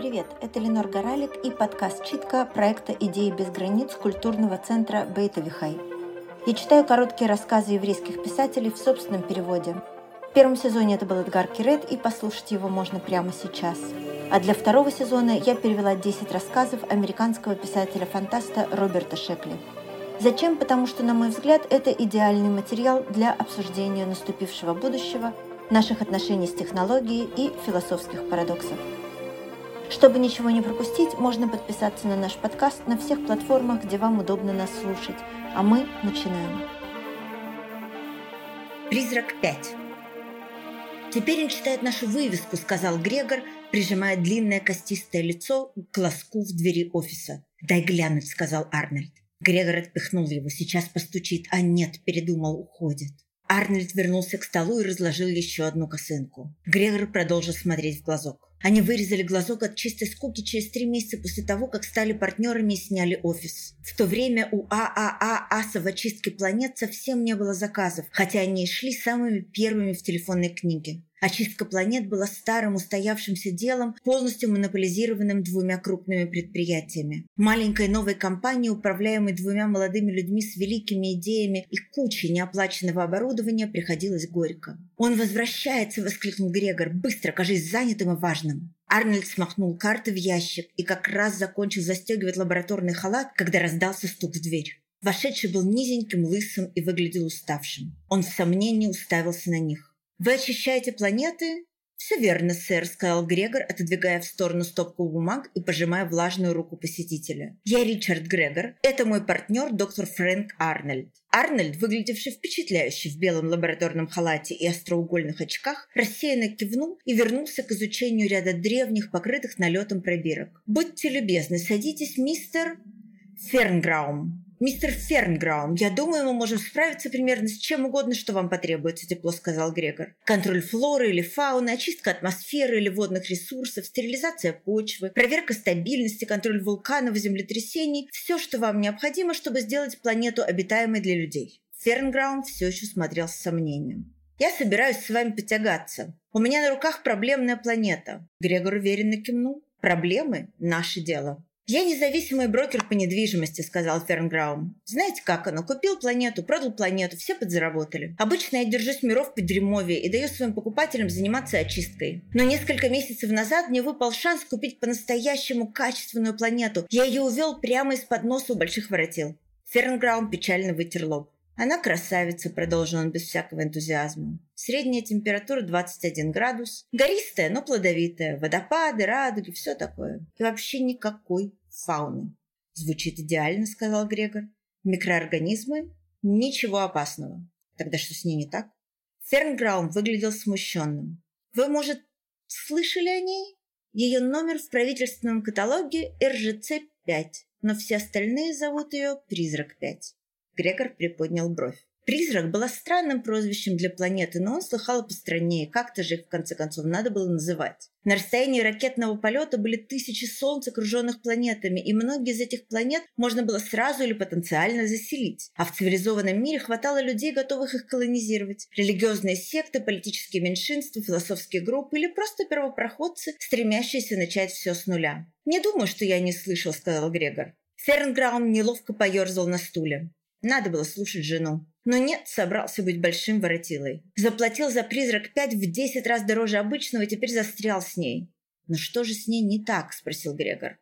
привет! Это Ленор Горалик и подкаст «Читка» проекта «Идеи без границ» культурного центра Бейтовихай. Я читаю короткие рассказы еврейских писателей в собственном переводе. В первом сезоне это был Эдгар Кирет, и послушать его можно прямо сейчас. А для второго сезона я перевела 10 рассказов американского писателя-фантаста Роберта Шекли. Зачем? Потому что, на мой взгляд, это идеальный материал для обсуждения наступившего будущего, наших отношений с технологией и философских парадоксов. Чтобы ничего не пропустить, можно подписаться на наш подкаст на всех платформах, где вам удобно нас слушать. А мы начинаем. Призрак 5. «Теперь он читает нашу вывеску», — сказал Грегор, прижимая длинное костистое лицо к глазку в двери офиса. «Дай глянуть», — сказал Арнольд. Грегор отпихнул его. «Сейчас постучит». «А нет», — передумал, уходит. Арнольд вернулся к столу и разложил еще одну косынку. Грегор продолжил смотреть в глазок. Они вырезали глазок от чистой скуки через три месяца после того, как стали партнерами и сняли офис. В то время у ААА «Аса» в очистке планет совсем не было заказов, хотя они и шли самыми первыми в телефонной книге. Очистка планет была старым устоявшимся делом, полностью монополизированным двумя крупными предприятиями. Маленькой новой компании, управляемой двумя молодыми людьми с великими идеями и кучей неоплаченного оборудования, приходилось горько. «Он возвращается!» – воскликнул Грегор. «Быстро, кажись занятым и важным!» Арнольд смахнул карты в ящик и как раз закончил застегивать лабораторный халат, когда раздался стук в дверь. Вошедший был низеньким, лысым и выглядел уставшим. Он в сомнении уставился на них. «Вы очищаете планеты?» «Все верно, сэр», — сказал Грегор, отодвигая в сторону стопку бумаг и пожимая влажную руку посетителя. «Я Ричард Грегор. Это мой партнер, доктор Фрэнк Арнольд». Арнольд, выглядевший впечатляюще в белом лабораторном халате и остроугольных очках, рассеянно кивнул и вернулся к изучению ряда древних, покрытых налетом пробирок. «Будьте любезны, садитесь, мистер...» «Фернграум», «Мистер Фернграум, я думаю, мы можем справиться примерно с чем угодно, что вам потребуется», – тепло сказал Грегор. «Контроль флоры или фауны, очистка атмосферы или водных ресурсов, стерилизация почвы, проверка стабильности, контроль вулканов землетрясений – все, что вам необходимо, чтобы сделать планету обитаемой для людей». Фернграум все еще смотрел с сомнением. «Я собираюсь с вами потягаться. У меня на руках проблемная планета». Грегор уверенно кивнул. «Проблемы – наше дело». «Я независимый брокер по недвижимости», — сказал Фернграум. «Знаете, как оно? Купил планету, продал планету, все подзаработали. Обычно я держусь миров по дерьмове и даю своим покупателям заниматься очисткой. Но несколько месяцев назад мне выпал шанс купить по-настоящему качественную планету. Я ее увел прямо из-под носа у больших воротил». Фернграум печально вытер лоб. «Она красавица», — продолжил он без всякого энтузиазма. «Средняя температура 21 градус. Гористая, но плодовитая. Водопады, радуги, все такое. И вообще никакой фауны. Звучит идеально, сказал Грегор. Микроорганизмы? Ничего опасного. Тогда что с ней не так? Фернграум выглядел смущенным. Вы, может, слышали о ней? Ее номер в правительственном каталоге РЖЦ-5, но все остальные зовут ее Призрак-5. Грегор приподнял бровь. Призрак была странным прозвищем для планеты, но он слыхал постройнее, как-то же их в конце концов надо было называть. На расстоянии ракетного полета были тысячи солнц, окруженных планетами, и многие из этих планет можно было сразу или потенциально заселить. А в цивилизованном мире хватало людей, готовых их колонизировать. Религиозные секты, политические меньшинства, философские группы или просто первопроходцы, стремящиеся начать все с нуля. «Не думаю, что я не слышал», — сказал Грегор. Фернграум неловко поерзал на стуле. Надо было слушать жену. Но нет, собрался быть большим воротилой. Заплатил за призрак пять в десять раз дороже обычного и теперь застрял с ней. «Но что же с ней не так?» – спросил Грегор.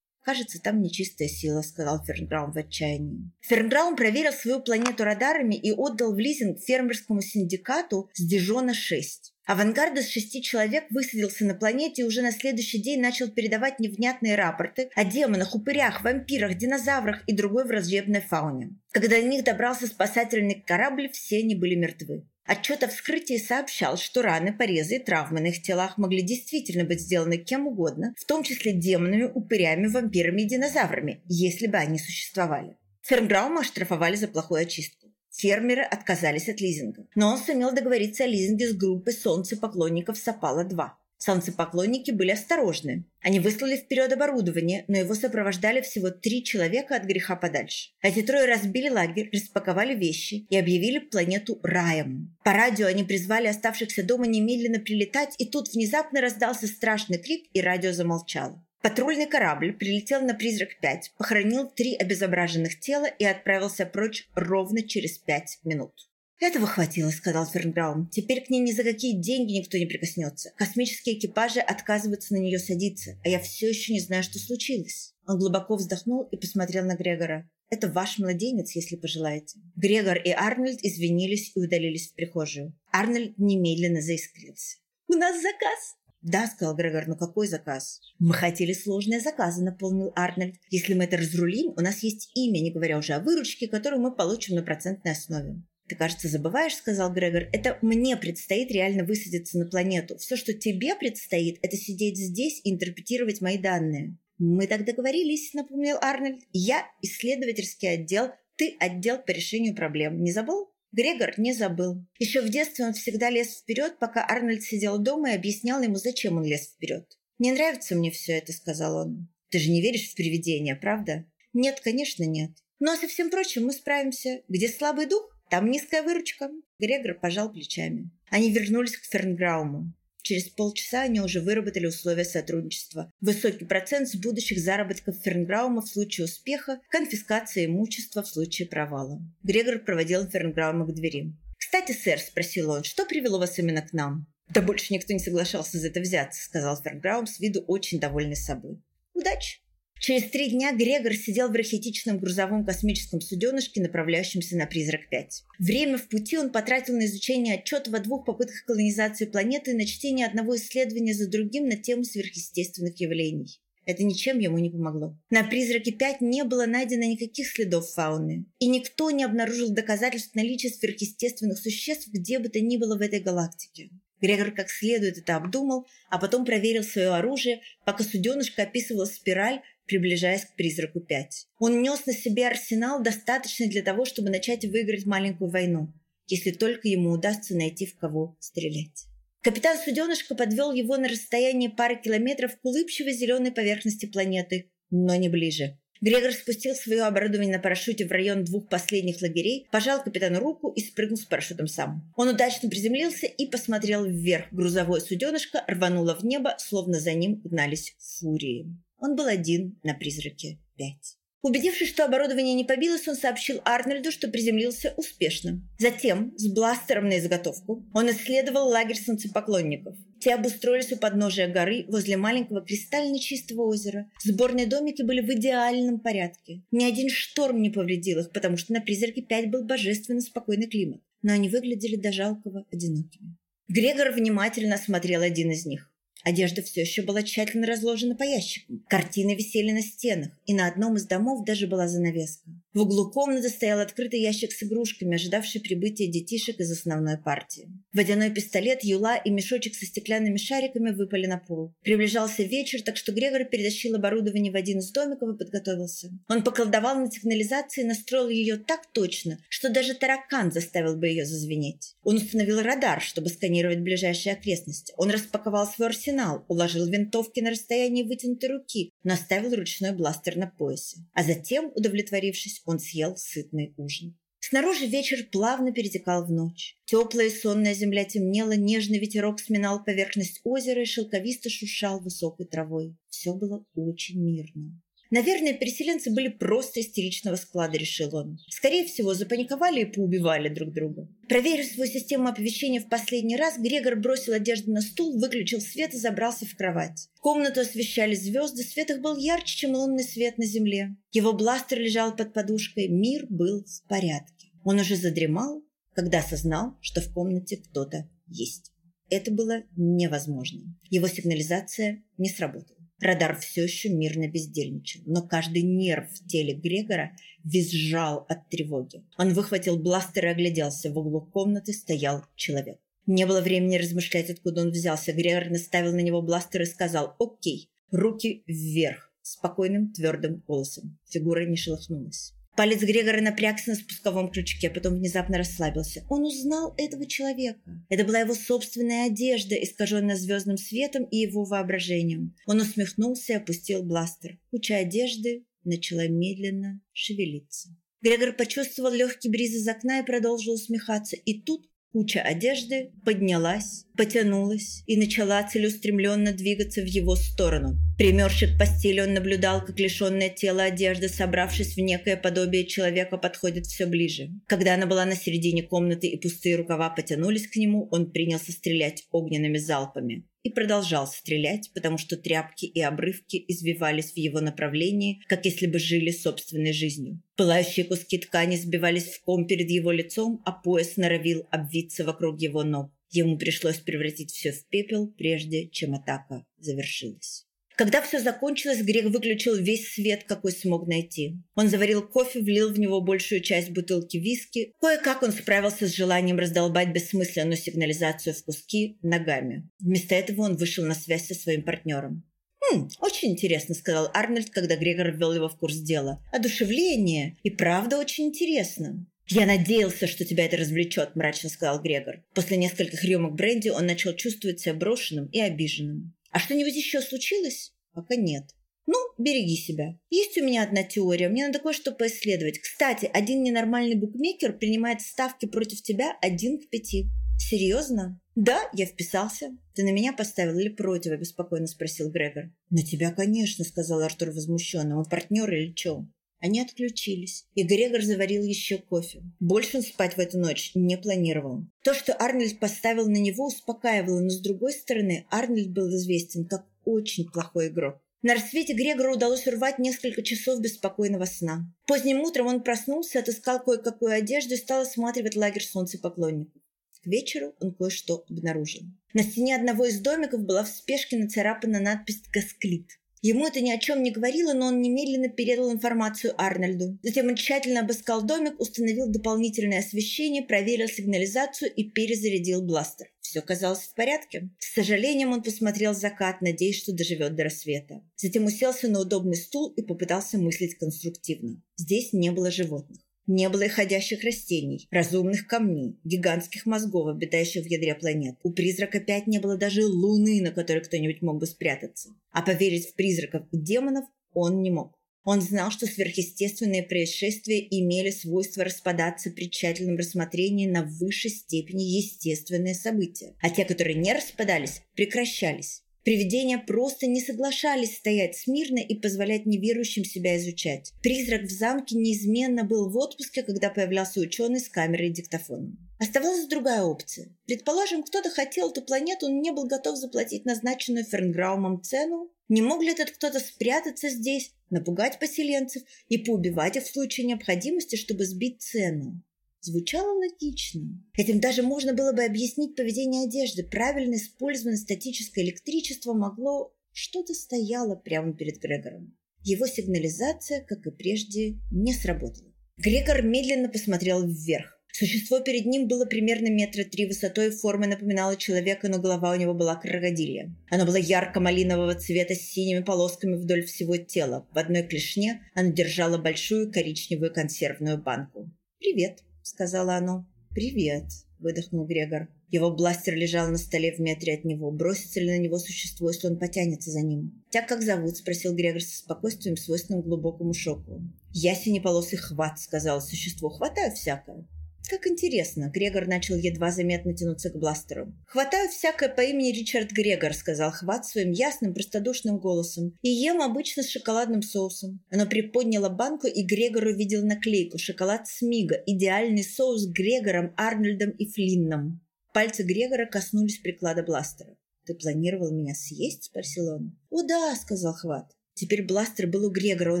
«Кажется, там нечистая сила», – сказал Фернграум в отчаянии. Фернграум проверил свою планету радарами и отдал в лизинг фермерскому синдикату с Дижона-6. Авангард из шести человек высадился на планете и уже на следующий день начал передавать невнятные рапорты о демонах, упырях, вампирах, динозаврах и другой враждебной фауне. Когда до них добрался спасательный корабль, все они были мертвы. Отчет о вскрытии сообщал, что раны, порезы и травмы на их телах могли действительно быть сделаны кем угодно, в том числе демонами, упырями, вампирами и динозаврами, если бы они существовали. Фернграума оштрафовали за плохую очистку. Фермеры отказались от лизинга, но он сумел договориться о лизинге с группой солнцепоклонников Сапала-2. Солнцепоклонники были осторожны. Они выслали вперед оборудование, но его сопровождали всего три человека от греха подальше. Эти трое разбили лагерь, распаковали вещи и объявили планету раем. По радио они призвали оставшихся дома немедленно прилетать, и тут внезапно раздался страшный крик, и радио замолчало. Патрульный корабль прилетел на «Призрак-5», похоронил три обезображенных тела и отправился прочь ровно через пять минут. «Этого хватило», — сказал Фернграум. «Теперь к ней ни за какие деньги никто не прикоснется. Космические экипажи отказываются на нее садиться, а я все еще не знаю, что случилось». Он глубоко вздохнул и посмотрел на Грегора. «Это ваш младенец, если пожелаете». Грегор и Арнольд извинились и удалились в прихожую. Арнольд немедленно заискрился. «У нас заказ!» «Да», — сказал Грегор, — «но какой заказ?» «Мы хотели сложные заказы», — наполнил Арнольд. «Если мы это разрулим, у нас есть имя, не говоря уже о выручке, которую мы получим на процентной основе». «Ты, кажется, забываешь», — сказал Грегор. «Это мне предстоит реально высадиться на планету. Все, что тебе предстоит, это сидеть здесь и интерпретировать мои данные». «Мы так договорились», — напомнил Арнольд. «Я исследовательский отдел, ты отдел по решению проблем. Не забыл?» Грегор не забыл. Еще в детстве он всегда лез вперед, пока Арнольд сидел дома и объяснял ему, зачем он лез вперед. «Не нравится мне все это», — сказал он. «Ты же не веришь в привидения, правда?» «Нет, конечно, нет. Но со всем прочим мы справимся. Где слабый дух, там низкая выручка». Грегор пожал плечами. Они вернулись к Фернграуму. Через полчаса они уже выработали условия сотрудничества. Высокий процент с будущих заработков Фернграума в случае успеха, конфискация имущества в случае провала. Грегор проводил Фернграума к двери. «Кстати, сэр», – спросил он, – «что привело вас именно к нам?» «Да больше никто не соглашался за это взяться», – сказал Фернграум с виду очень довольный собой. «Удачи!» Через три дня Грегор сидел в рахитичном грузовом космическом суденышке, направляющемся на «Призрак-5». Время в пути он потратил на изучение отчетов о двух попытках колонизации планеты и на чтение одного исследования за другим на тему сверхъестественных явлений. Это ничем ему не помогло. На «Призраке-5» не было найдено никаких следов фауны, и никто не обнаружил доказательств наличия сверхъестественных существ где бы то ни было в этой галактике. Грегор как следует это обдумал, а потом проверил свое оружие, пока суденышко описывало спираль, приближаясь к призраку 5. Он нес на себе арсенал, достаточный для того, чтобы начать выиграть маленькую войну, если только ему удастся найти в кого стрелять. Капитан Суденышко подвел его на расстояние пары километров к улыбчивой зеленой поверхности планеты, но не ближе. Грегор спустил свое оборудование на парашюте в район двух последних лагерей, пожал капитану руку и спрыгнул с парашютом сам. Он удачно приземлился и посмотрел вверх. Грузовое суденышко рвануло в небо, словно за ним гнались фурии. Он был один на призраке пять. Убедившись, что оборудование не побилось, он сообщил Арнольду, что приземлился успешно. Затем, с бластером на изготовку, он исследовал лагерь солнцепоклонников. Те обустроились у подножия горы возле маленького кристально чистого озера. Сборные домики были в идеальном порядке. Ни один шторм не повредил их, потому что на «Призраке 5» был божественно спокойный климат. Но они выглядели до жалкого одинокими. Грегор внимательно осмотрел один из них. Одежда все еще была тщательно разложена по ящикам. Картины висели на стенах, и на одном из домов даже была занавеска. В углу комнаты стоял открытый ящик с игрушками, ожидавший прибытия детишек из основной партии. Водяной пистолет, юла и мешочек со стеклянными шариками выпали на пол. Приближался вечер, так что Грегор перетащил оборудование в один из домиков и подготовился. Он поколдовал на сигнализации и настроил ее так точно, что даже таракан заставил бы ее зазвенеть. Он установил радар, чтобы сканировать ближайшие окрестности. Он распаковал свой арсенал, уложил винтовки на расстоянии вытянутой руки, но оставил ручной бластер на поясе. А затем, удовлетворившись, он съел сытный ужин. Снаружи вечер плавно перетекал в ночь. Теплая и сонная земля темнела, нежный ветерок сминал поверхность озера и шелковисто шуршал высокой травой. Все было очень мирно. Наверное, переселенцы были просто истеричного склада, решил он. Скорее всего, запаниковали и поубивали друг друга. Проверив свою систему оповещения в последний раз, Грегор бросил одежду на стул, выключил свет и забрался в кровать. Комнату освещали звезды, свет их был ярче, чем лунный свет на земле. Его бластер лежал под подушкой, мир был в порядке. Он уже задремал, когда осознал, что в комнате кто-то есть. Это было невозможно. Его сигнализация не сработала. Радар все еще мирно бездельничал, но каждый нерв в теле Грегора визжал от тревоги. Он выхватил бластер и огляделся. В углу комнаты стоял человек. Не было времени размышлять, откуда он взялся. Грегор наставил на него бластер и сказал «Окей, руки вверх» спокойным твердым голосом. Фигура не шелохнулась. Палец Грегора напрягся на спусковом крючке, потом внезапно расслабился. Он узнал этого человека. Это была его собственная одежда, искаженная звездным светом и его воображением. Он усмехнулся и опустил бластер. Куча одежды начала медленно шевелиться. Грегор почувствовал легкий бриз из окна и продолжил усмехаться. И тут куча одежды поднялась потянулась и начала целеустремленно двигаться в его сторону. Примерзший к постели, он наблюдал, как лишенное тело одежды, собравшись в некое подобие человека, подходит все ближе. Когда она была на середине комнаты и пустые рукава потянулись к нему, он принялся стрелять огненными залпами и продолжал стрелять, потому что тряпки и обрывки извивались в его направлении, как если бы жили собственной жизнью. Пылающие куски ткани сбивались в ком перед его лицом, а пояс норовил обвиться вокруг его ног. Ему пришлось превратить все в пепел, прежде чем атака завершилась. Когда все закончилось, Грег выключил весь свет, какой смог найти. Он заварил кофе, влил в него большую часть бутылки виски. Кое-как он справился с желанием раздолбать бессмысленную сигнализацию в куски ногами. Вместо этого он вышел на связь со своим партнером. «Хм, очень интересно», — сказал Арнольд, когда Грегор ввел его в курс дела. «Одушевление. И правда очень интересно». «Я надеялся, что тебя это развлечет», – мрачно сказал Грегор. После нескольких рюмок бренди он начал чувствовать себя брошенным и обиженным. А что-нибудь еще случилось? Пока нет. Ну, береги себя. Есть у меня одна теория, мне надо кое-что поисследовать. Кстати, один ненормальный букмекер принимает ставки против тебя один к пяти. Серьезно? Да, я вписался. Ты на меня поставил или против? Беспокойно спросил Грегор. На тебя, конечно, сказал Артур возмущенно. Мы партнеры или что? Они отключились, и Грегор заварил еще кофе. Больше он спать в эту ночь не планировал. То, что Арнольд поставил на него, успокаивало, но с другой стороны, Арнольд был известен как очень плохой игрок. На рассвете Грегору удалось урвать несколько часов беспокойного сна. Поздним утром он проснулся, отыскал кое-какую одежду и стал осматривать лагерь солнцепоклонников. К вечеру он кое-что обнаружил. На стене одного из домиков была в спешке нацарапана надпись «Гасклит». Ему это ни о чем не говорило, но он немедленно передал информацию Арнольду. Затем он тщательно обыскал домик, установил дополнительное освещение, проверил сигнализацию и перезарядил бластер. Все казалось в порядке. С сожалением он посмотрел закат, надеясь, что доживет до рассвета. Затем уселся на удобный стул и попытался мыслить конструктивно. Здесь не было животных. Не было и ходящих растений, разумных камней, гигантских мозгов, обитающих в ядре планет. У призрака опять не было даже луны, на которой кто-нибудь мог бы спрятаться. А поверить в призраков и демонов он не мог. Он знал, что сверхъестественные происшествия имели свойство распадаться при тщательном рассмотрении на высшей степени естественные события, а те, которые не распадались, прекращались. Привидения просто не соглашались стоять смирно и позволять неверующим себя изучать. Призрак в замке неизменно был в отпуске, когда появлялся ученый с камерой и диктофоном. Оставалась другая опция. Предположим, кто-то хотел эту планету, но не был готов заплатить назначенную Фернграумом цену. Не мог ли этот кто-то спрятаться здесь, напугать поселенцев и поубивать их в случае необходимости, чтобы сбить цену? Звучало логично. Этим даже можно было бы объяснить поведение одежды. Правильно использованное статическое электричество могло... Что-то стояло прямо перед Грегором. Его сигнализация, как и прежде, не сработала. Грегор медленно посмотрел вверх. Существо перед ним было примерно метра три высотой, формой напоминало человека, но голова у него была крокодилья. Оно было ярко-малинового цвета с синими полосками вдоль всего тела. В одной клешне оно держало большую коричневую консервную банку. «Привет», сказала оно. «Привет», – выдохнул Грегор. Его бластер лежал на столе в метре от него. Бросится ли на него существо, если он потянется за ним? «Тебя как зовут?» – спросил Грегор со спокойствием, свойственным глубокому шоку. «Я синеполосый хват», – сказал существо. «Хватаю всякое». Как интересно, Грегор начал едва заметно тянуться к бластеру. «Хватаю всякое по имени Ричард Грегор», — сказал Хват своим ясным, простодушным голосом. «И ем обычно с шоколадным соусом». Оно приподняло банку, и Грегор увидел наклейку «Шоколад Смига. Идеальный соус Грегором, Арнольдом и Флинном». Пальцы Грегора коснулись приклада бластера. «Ты планировал меня съесть?» – спросил он. «О да», – сказал Хват. Теперь бластер был у Грегора, он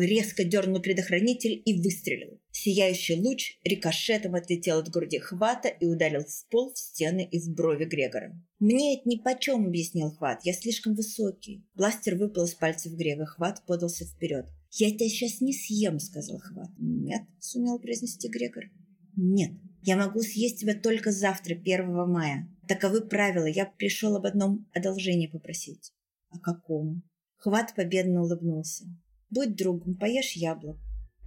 резко дернул предохранитель и выстрелил. Сияющий луч рикошетом отлетел от груди хвата и ударил в пол, в стены и в брови Грегора. «Мне это нипочем», — объяснил хват, — «я слишком высокий». Бластер выпал из пальцев Грега, хват подался вперед. «Я тебя сейчас не съем», — сказал хват. «Нет», — сумел произнести Грегор. «Нет, я могу съесть тебя только завтра, 1 мая. Таковы правила, я пришел об одном одолжении попросить». «О каком?» Хват победно улыбнулся. «Будь другом, поешь яблок.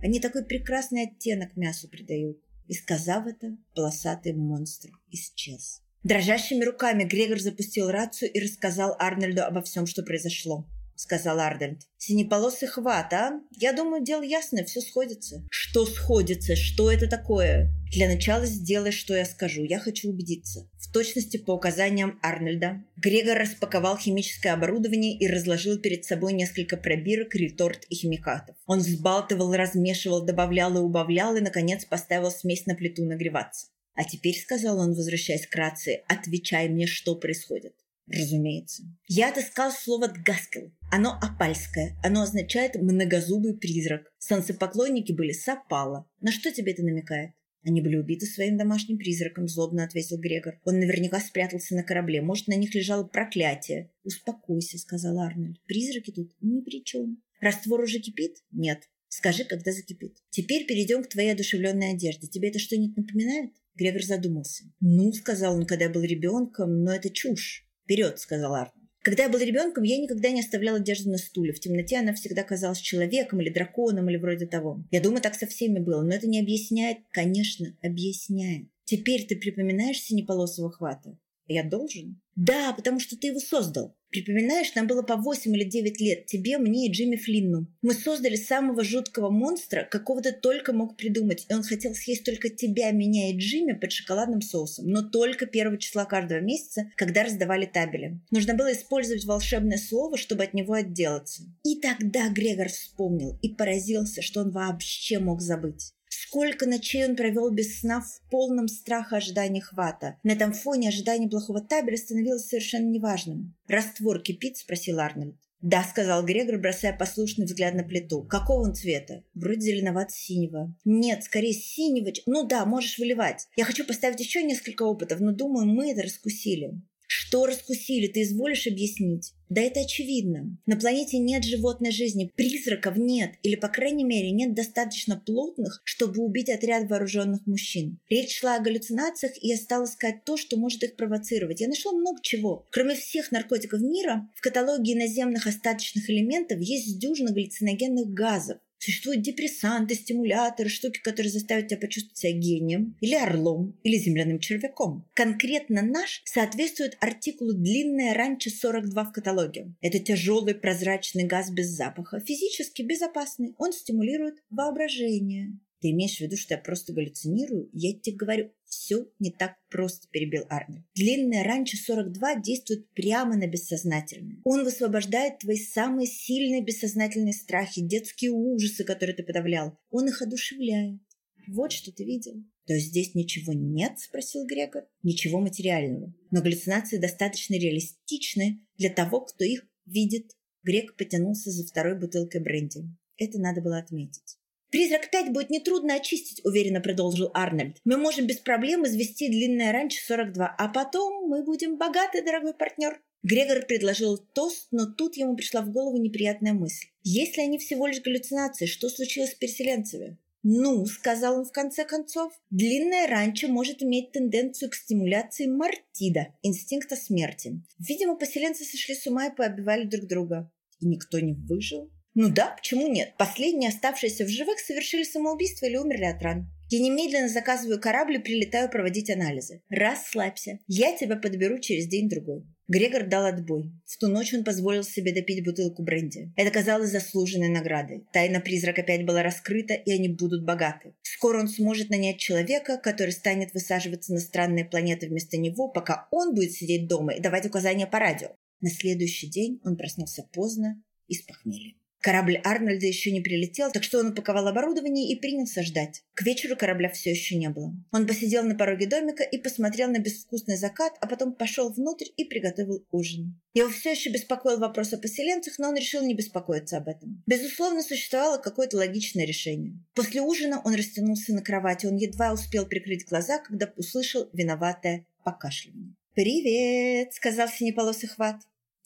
Они такой прекрасный оттенок мясу придают». И, сказав это, полосатый монстр исчез. Дрожащими руками Грегор запустил рацию и рассказал Арнольду обо всем, что произошло. Сказал Ардент. «Синеполосый хват, а? Я думаю, дело ясное, все сходится». «Что сходится? Что это такое?» «Для начала сделай, что я скажу. Я хочу убедиться». В точности по указаниям Арнольда. Грегор распаковал химическое оборудование и разложил перед собой несколько пробирок, реторт и химикатов. Он взбалтывал, размешивал, добавлял и убавлял и, наконец, поставил смесь на плиту нагреваться. «А теперь», — сказал он, возвращаясь к рации, — «отвечай мне, что происходит». Разумеется. Я отыскал слово «дгаскел». Оно апальское. Оно означает «многозубый призрак». Солнцепоклонники были сапала. На что тебе это намекает? Они были убиты своим домашним призраком, злобно ответил Грегор. Он наверняка спрятался на корабле. Может, на них лежало проклятие. Успокойся, сказал Арнольд. Призраки тут ни при чем. Раствор уже кипит? Нет. Скажи, когда закипит. Теперь перейдем к твоей одушевленной одежде. Тебе это что-нибудь напоминает? Грегор задумался. «Ну, — сказал он, когда я был ребенком, — но это чушь. «Вперед!» – сказал Арнольд. Когда я был ребенком, я никогда не оставлял одежду на стуле. В темноте она всегда казалась человеком или драконом или вроде того. Я думаю, так со всеми было, но это не объясняет. Конечно, объясняет. Теперь ты припоминаешь синеполосого хвата? Я должен? Да, потому что ты его создал. Припоминаешь, нам было по 8 или 9 лет, тебе, мне и Джимми Флинну. Мы создали самого жуткого монстра, какого ты только мог придумать, и он хотел съесть только тебя, меня и Джимми под шоколадным соусом, но только первого числа каждого месяца, когда раздавали табели. Нужно было использовать волшебное слово, чтобы от него отделаться. И тогда Грегор вспомнил и поразился, что он вообще мог забыть. Сколько ночей он провел без сна в полном страха ожидания хвата. На этом фоне ожидание плохого табеля становилось совершенно неважным. «Раствор кипит?» – спросил Арнольд. «Да», – сказал Грегор, бросая послушный взгляд на плиту. «Какого он цвета?» «Вроде зеленовато-синего». «Нет, скорее синего. Ну да, можешь выливать. Я хочу поставить еще несколько опытов, но думаю, мы это раскусили». Что раскусили, ты изволишь объяснить? Да это очевидно. На планете нет животной жизни, призраков нет, или, по крайней мере, нет достаточно плотных, чтобы убить отряд вооруженных мужчин. Речь шла о галлюцинациях, и я стала искать то, что может их провоцировать. Я нашла много чего. Кроме всех наркотиков мира, в каталоге иноземных остаточных элементов есть дюжина галлюциногенных газов. Существуют депрессанты, стимуляторы, штуки, которые заставят тебя почувствовать себя гением, или орлом, или земляным червяком. Конкретно наш соответствует артикулу «Длинное ранчо 42» в каталоге. Это тяжелый прозрачный газ без запаха, физически безопасный. Он стимулирует воображение. Ты имеешь в виду, что я просто галлюцинирую? Я тебе говорю, все не так просто, перебил Арни. Длинное ранчо 42 действует прямо на бессознательное. Он высвобождает твои самые сильные бессознательные страхи, детские ужасы, которые ты подавлял. Он их одушевляет. Вот что ты видел. То есть здесь ничего нет, спросил Грегор. Ничего материального. Но галлюцинации достаточно реалистичны для того, кто их видит. Грек потянулся за второй бутылкой бренди. Это надо было отметить. «Призрак 5 будет нетрудно очистить», – уверенно продолжил Арнольд. «Мы можем без проблем извести длинное раньше 42, а потом мы будем богаты, дорогой партнер». Грегор предложил тост, но тут ему пришла в голову неприятная мысль. Если они всего лишь галлюцинации, что случилось с переселенцами? «Ну», — сказал он в конце концов, — «длинное ранчо может иметь тенденцию к стимуляции мартида, инстинкта смерти. Видимо, поселенцы сошли с ума и пообивали друг друга. И никто не выжил. Ну да, почему нет? Последние оставшиеся в живых совершили самоубийство или умерли от ран. Я немедленно заказываю корабль и прилетаю проводить анализы. Расслабься. Я тебя подберу через день-другой. Грегор дал отбой. В ту ночь он позволил себе допить бутылку бренди. Это казалось заслуженной наградой. Тайна призрака опять была раскрыта, и они будут богаты. Скоро он сможет нанять человека, который станет высаживаться на странные планеты вместо него, пока он будет сидеть дома и давать указания по радио. На следующий день он проснулся поздно и с похмельем. Корабль Арнольда еще не прилетел, так что он упаковал оборудование и принялся ждать. К вечеру корабля все еще не было. Он посидел на пороге домика и посмотрел на безвкусный закат, а потом пошел внутрь и приготовил ужин. Его все еще беспокоил вопрос о поселенцах, но он решил не беспокоиться об этом. Безусловно, существовало какое-то логичное решение. После ужина он растянулся на кровати. Он едва успел прикрыть глаза, когда услышал виноватое покашливание. «Привет!» – сказал синеполосый хват.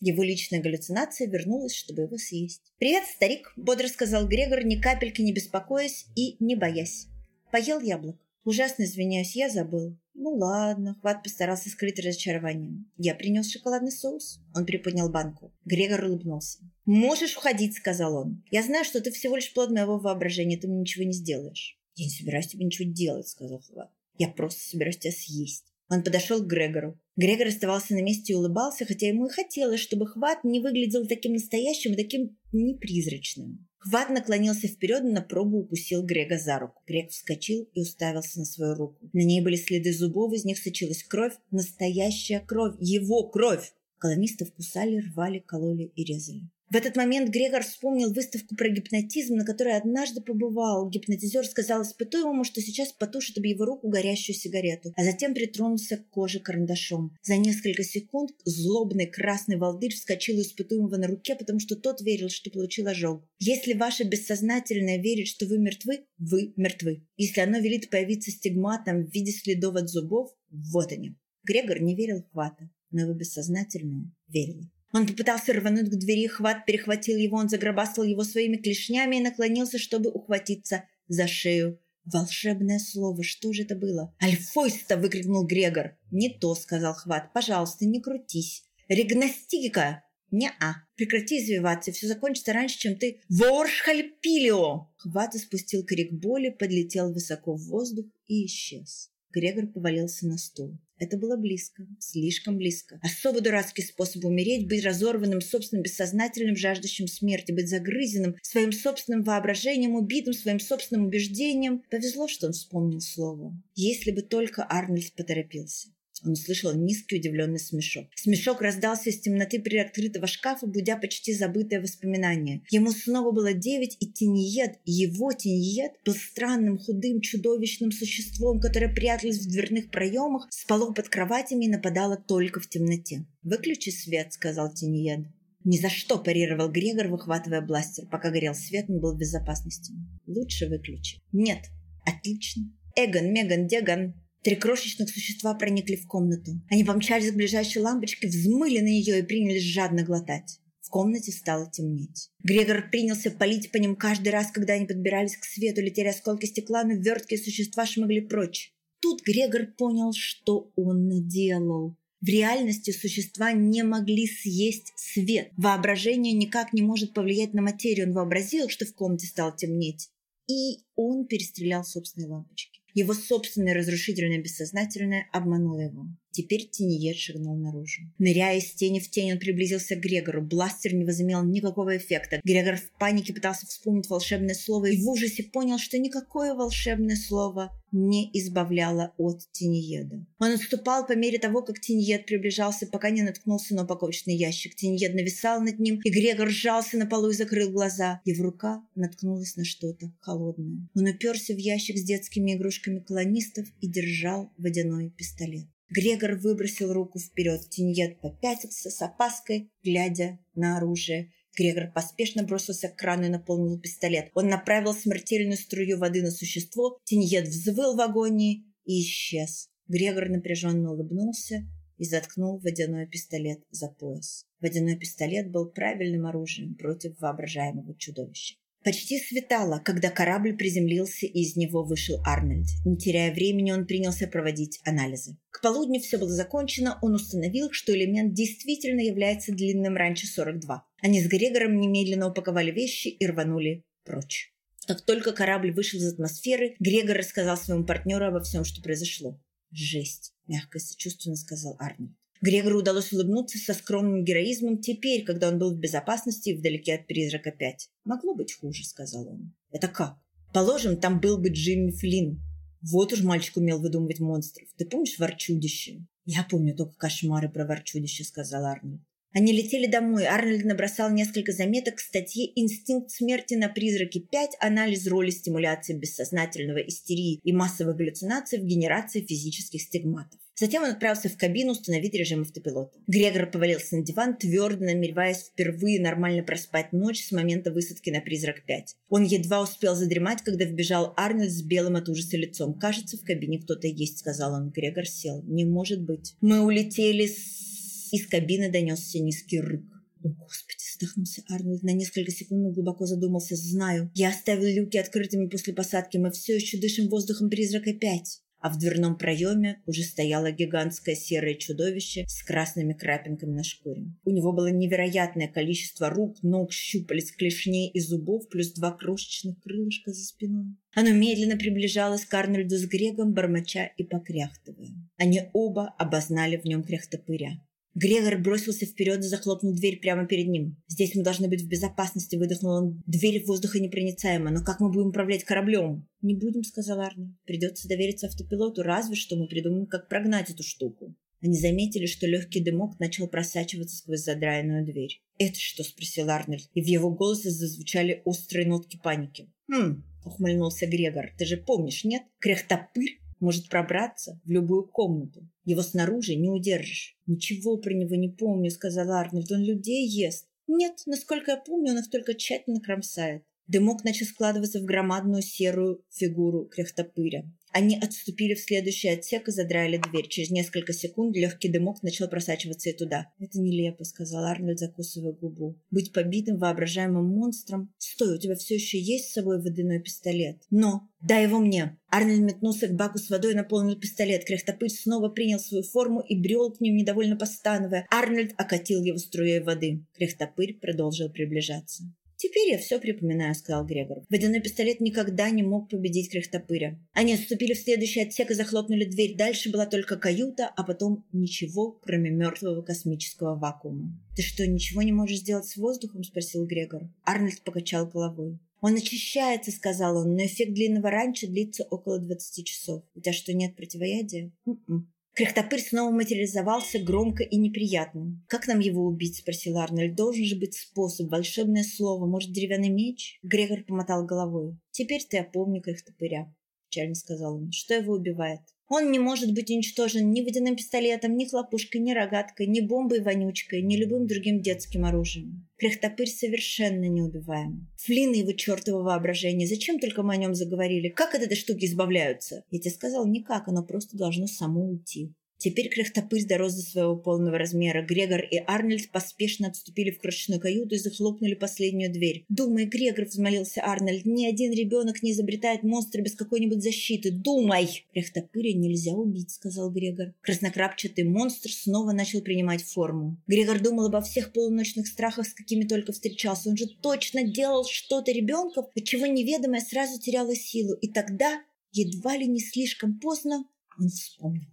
Его личная галлюцинация вернулась, чтобы его съесть. «Привет, старик!» – бодро сказал Грегор, ни капельки не беспокоясь и не боясь. Поел яблок. Ужасно извиняюсь, я забыл. Ну ладно, Хват постарался скрыть разочарование. Я принес шоколадный соус. Он приподнял банку. Грегор улыбнулся. «Можешь уходить», — сказал он. «Я знаю, что ты всего лишь плод моего воображения, ты мне ничего не сделаешь». «Я не собираюсь тебе ничего делать», — сказал Хват. «Я просто собираюсь тебя съесть». Он подошел к Грегору. Грегор оставался на месте и улыбался, хотя ему и хотелось, чтобы хват не выглядел таким настоящим и таким непризрачным. Хват наклонился вперед и на пробу укусил Грега за руку. Грег вскочил и уставился на свою руку. На ней были следы зубов, из них сочилась кровь. Настоящая кровь. Его кровь! Колонистов кусали, рвали, кололи и резали. В этот момент Грегор вспомнил выставку про гипнотизм, на которой однажды побывал. Гипнотизер сказал испытуемому, что сейчас потушит об его руку горящую сигарету, а затем притронулся к коже карандашом. За несколько секунд злобный красный волдырь вскочил у испытуемого на руке, потому что тот верил, что получил ожог. Если ваше бессознательное верит, что вы мертвы, вы мертвы. Если оно велит появиться стигматом в виде следов от зубов, вот они. Грегор не верил в хвата, но его бессознательное верило. Он попытался рвануть к двери, хват перехватил его, он загробастал его своими клешнями и наклонился, чтобы ухватиться за шею. «Волшебное слово! Что же это было?» «Альфойста!» – выкрикнул Грегор. «Не то!» – сказал Хват. «Пожалуйста, не крутись!» «Регностика!» «Не-а! Прекрати извиваться, все закончится раньше, чем ты...» «Воршхальпилио!» Хват испустил крик боли, подлетел высоко в воздух и исчез. Грегор повалился на стул. Это было близко, слишком близко. Особо дурацкий способ умереть, быть разорванным собственным бессознательным, жаждущим смерти, быть загрызенным своим собственным воображением, убитым своим собственным убеждением. Повезло, что он вспомнил слово. Если бы только Арнольд поторопился. Он услышал низкий удивленный смешок. Смешок раздался из темноты приоткрытого шкафа, будя почти забытое воспоминание. Ему снова было девять, и Тиньет, его Тиньет, был странным, худым, чудовищным существом, которое пряталось в дверных проемах, спало под кроватями и нападало только в темноте. «Выключи свет», — сказал Тиньет. «Ни за что!» – парировал Грегор, выхватывая бластер. Пока горел свет, он был в безопасности. «Лучше выключи». «Нет». «Отлично». «Эгон, Меган, Деган, Три крошечных существа проникли в комнату. Они помчались к ближайшей лампочке, взмыли на нее и принялись жадно глотать. В комнате стало темнеть. Грегор принялся палить по ним каждый раз, когда они подбирались к свету, летели осколки стекла, но верткие существа шмыгли прочь. Тут Грегор понял, что он наделал. В реальности существа не могли съесть свет. Воображение никак не может повлиять на материю. Он вообразил, что в комнате стало темнеть. И он перестрелял собственные лампочки. Его собственное разрушительное бессознательное обмануло его. Теперь Тиньет шагнул наружу. Ныряя из тени в тень, он приблизился к Грегору. Бластер не возымел никакого эффекта. Грегор в панике пытался вспомнить волшебное слово и в ужасе понял, что никакое волшебное слово не избавляло от Тиньеда. Он отступал по мере того, как Тиньед приближался, пока не наткнулся на упаковочный ящик. Тиньед нависал над ним, и Грегор сжался на полу и закрыл глаза. Его рука наткнулась на что-то холодное. Он уперся в ящик с детскими игрушками колонистов и держал водяной пистолет. Грегор выбросил руку вперед. Тиньет попятился с опаской, глядя на оружие. Грегор поспешно бросился к крану и наполнил пистолет. Он направил смертельную струю воды на существо. Тиньет взвыл в агонии и исчез. Грегор напряженно улыбнулся и заткнул водяной пистолет за пояс. Водяной пистолет был правильным оружием против воображаемого чудовища. Почти светало, когда корабль приземлился и из него вышел Арнольд. Не теряя времени, он принялся проводить анализы. К полудню все было закончено, он установил, что элемент действительно является длинным раньше 42. Они с Грегором немедленно упаковали вещи и рванули прочь. Как только корабль вышел из атмосферы, Грегор рассказал своему партнеру обо всем, что произошло. «Жесть», – мягко и сочувственно сказал Арнольд. Грегору удалось улыбнуться со скромным героизмом теперь, когда он был в безопасности и вдалеке от призрака 5. «Могло быть хуже», — сказал он. «Это как?» «Положим, там был бы Джимми Флинн. Вот уж мальчик умел выдумывать монстров. Ты помнишь ворчудище?» «Я помню только кошмары про ворчудище», — сказал Арнольд. Они летели домой. Арнольд набросал несколько заметок к статье «Инстинкт смерти на призраке 5. Анализ роли стимуляции бессознательного истерии и массовой галлюцинации в генерации физических стигматов». Затем он отправился в кабину установить режим автопилота. Грегор повалился на диван, твердо намереваясь впервые нормально проспать ночь с момента высадки на «Призрак-5». Он едва успел задремать, когда вбежал Арнольд с белым от ужаса лицом. «Кажется, в кабине кто-то есть», — сказал он. Грегор сел. «Не может быть. Мы улетели с из кабины донесся низкий рык. «О, Господи!» – вздохнулся Арнольд. На несколько секунд глубоко задумался. «Знаю. Я оставил люки открытыми после посадки. Мы все еще дышим воздухом призрака 5. а в дверном проеме уже стояло гигантское серое чудовище с красными крапинками на шкуре. У него было невероятное количество рук, ног, щупалец, клешней и зубов, плюс два крошечных крылышка за спиной. Оно медленно приближалось к Арнольду с Грегом, бормоча и покряхтывая. Они оба обознали в нем кряхтопыря. Грегор бросился вперед и захлопнул дверь прямо перед ним. «Здесь мы должны быть в безопасности», — выдохнул он. «Дверь воздухонепроницаема, но как мы будем управлять кораблем?» «Не будем», — сказал Арни. «Придется довериться автопилоту, разве что мы придумаем, как прогнать эту штуку». Они заметили, что легкий дымок начал просачиваться сквозь задраенную дверь. «Это что?» – спросил Арнольд, и в его голосе зазвучали острые нотки паники. «Хм», – ухмыльнулся Грегор, – «ты же помнишь, нет? Кряхтопырь может пробраться в любую комнату. Его снаружи не удержишь. «Ничего про него не помню», — сказал Арнольд. «Он людей ест». «Нет, насколько я помню, он их только тщательно кромсает». Дымок начал складываться в громадную серую фигуру кряхтопыря. Они отступили в следующий отсек и задраили дверь. Через несколько секунд легкий дымок начал просачиваться и туда. «Это нелепо», — сказал Арнольд, закусывая губу. «Быть побитым воображаемым монстром? Стой, у тебя все еще есть с собой водяной пистолет?» «Но! Дай его мне!» Арнольд метнулся к баку с водой и наполнил пистолет. Кряхтопырь снова принял свою форму и брел к ним, недовольно постановая. Арнольд окатил его струей воды. Кряхтопырь продолжил приближаться. «Теперь я все припоминаю», — сказал Грегор. Водяной пистолет никогда не мог победить кряхтопыря. Они отступили в следующий отсек и захлопнули дверь. Дальше была только каюта, а потом ничего, кроме мертвого космического вакуума. «Ты что, ничего не можешь сделать с воздухом?» — спросил Грегор. Арнольд покачал головой. «Он очищается», — сказал он, — «но эффект длинного ранчо длится около 20 часов. У тебя что, нет противоядия?» М -м. Кряхтопырь снова материализовался громко и неприятно. «Как нам его убить?» – спросил Арнольд. «Должен же быть способ, волшебное слово, может, деревянный меч?» Грегор помотал головой. «Теперь-то я помню Кряхтопыря», – печально сказал он. «Что его убивает?» Он не может быть уничтожен ни водяным пистолетом, ни хлопушкой, ни рогаткой, ни бомбой-вонючкой, ни любым другим детским оружием. Кряхтопырь совершенно неубиваем. Флин и его чертово воображение. Зачем только мы о нем заговорили? Как от этой штуки избавляются? Я тебе сказал, никак, оно просто должно само уйти. Теперь кряхтопырь дорос до своего полного размера. Грегор и Арнольд поспешно отступили в крошечную каюту и захлопнули последнюю дверь. «Думай, Грегор!» – взмолился Арнольд. «Ни один ребенок не изобретает монстра без какой-нибудь защиты. Думай!» «Кряхтопыря нельзя убить», – сказал Грегор. Краснокрапчатый монстр снова начал принимать форму. Грегор думал обо всех полуночных страхах, с какими только встречался. Он же точно делал что-то ребенков, от чего неведомое сразу теряло силу. И тогда, едва ли не слишком поздно, он вспомнил.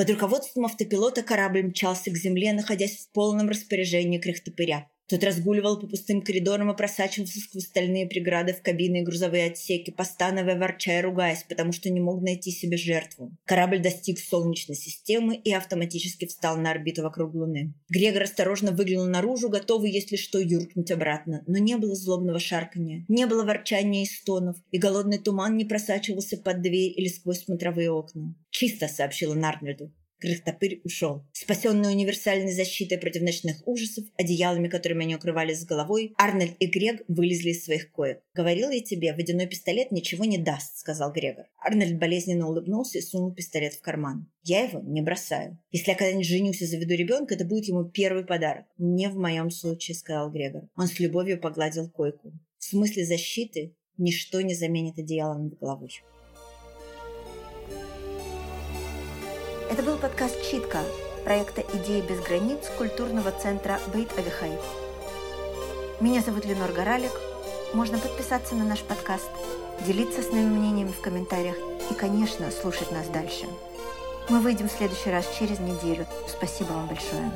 Под руководством автопилота корабль мчался к земле, находясь в полном распоряжении кряхтопыря. Тот разгуливал по пустым коридорам и просачивался сквозь стальные преграды в кабины и грузовые отсеки, постановая, ворча и ругаясь, потому что не мог найти себе жертву. Корабль достиг Солнечной системы и автоматически встал на орбиту вокруг Луны. Грегор осторожно выглянул наружу, готовый, если что, юркнуть обратно. Но не было злобного шарканья, не было ворчания и стонов, и голодный туман не просачивался под дверь или сквозь смотровые окна. «Чисто», — сообщила Нарнольду. Крыхтопырь ушел. Спасенные универсальной защитой против ночных ужасов, одеялами, которыми они укрывались с головой, Арнольд и Грег вылезли из своих коек. «Говорил я тебе, водяной пистолет ничего не даст», — сказал Грегор. Арнольд болезненно улыбнулся и сунул пистолет в карман. «Я его не бросаю. Если я когда-нибудь женюсь и заведу ребенка, это будет ему первый подарок». «Не в моем случае», — сказал Грегор. Он с любовью погладил койку. «В смысле защиты ничто не заменит одеяло над головой». Это был подкаст «Читка» проекта «Идеи без границ» культурного центра Бейт Авихай. Меня зовут Ленор Горалик. Можно подписаться на наш подкаст, делиться с нами мнениями в комментариях и, конечно, слушать нас дальше. Мы выйдем в следующий раз через неделю. Спасибо вам большое.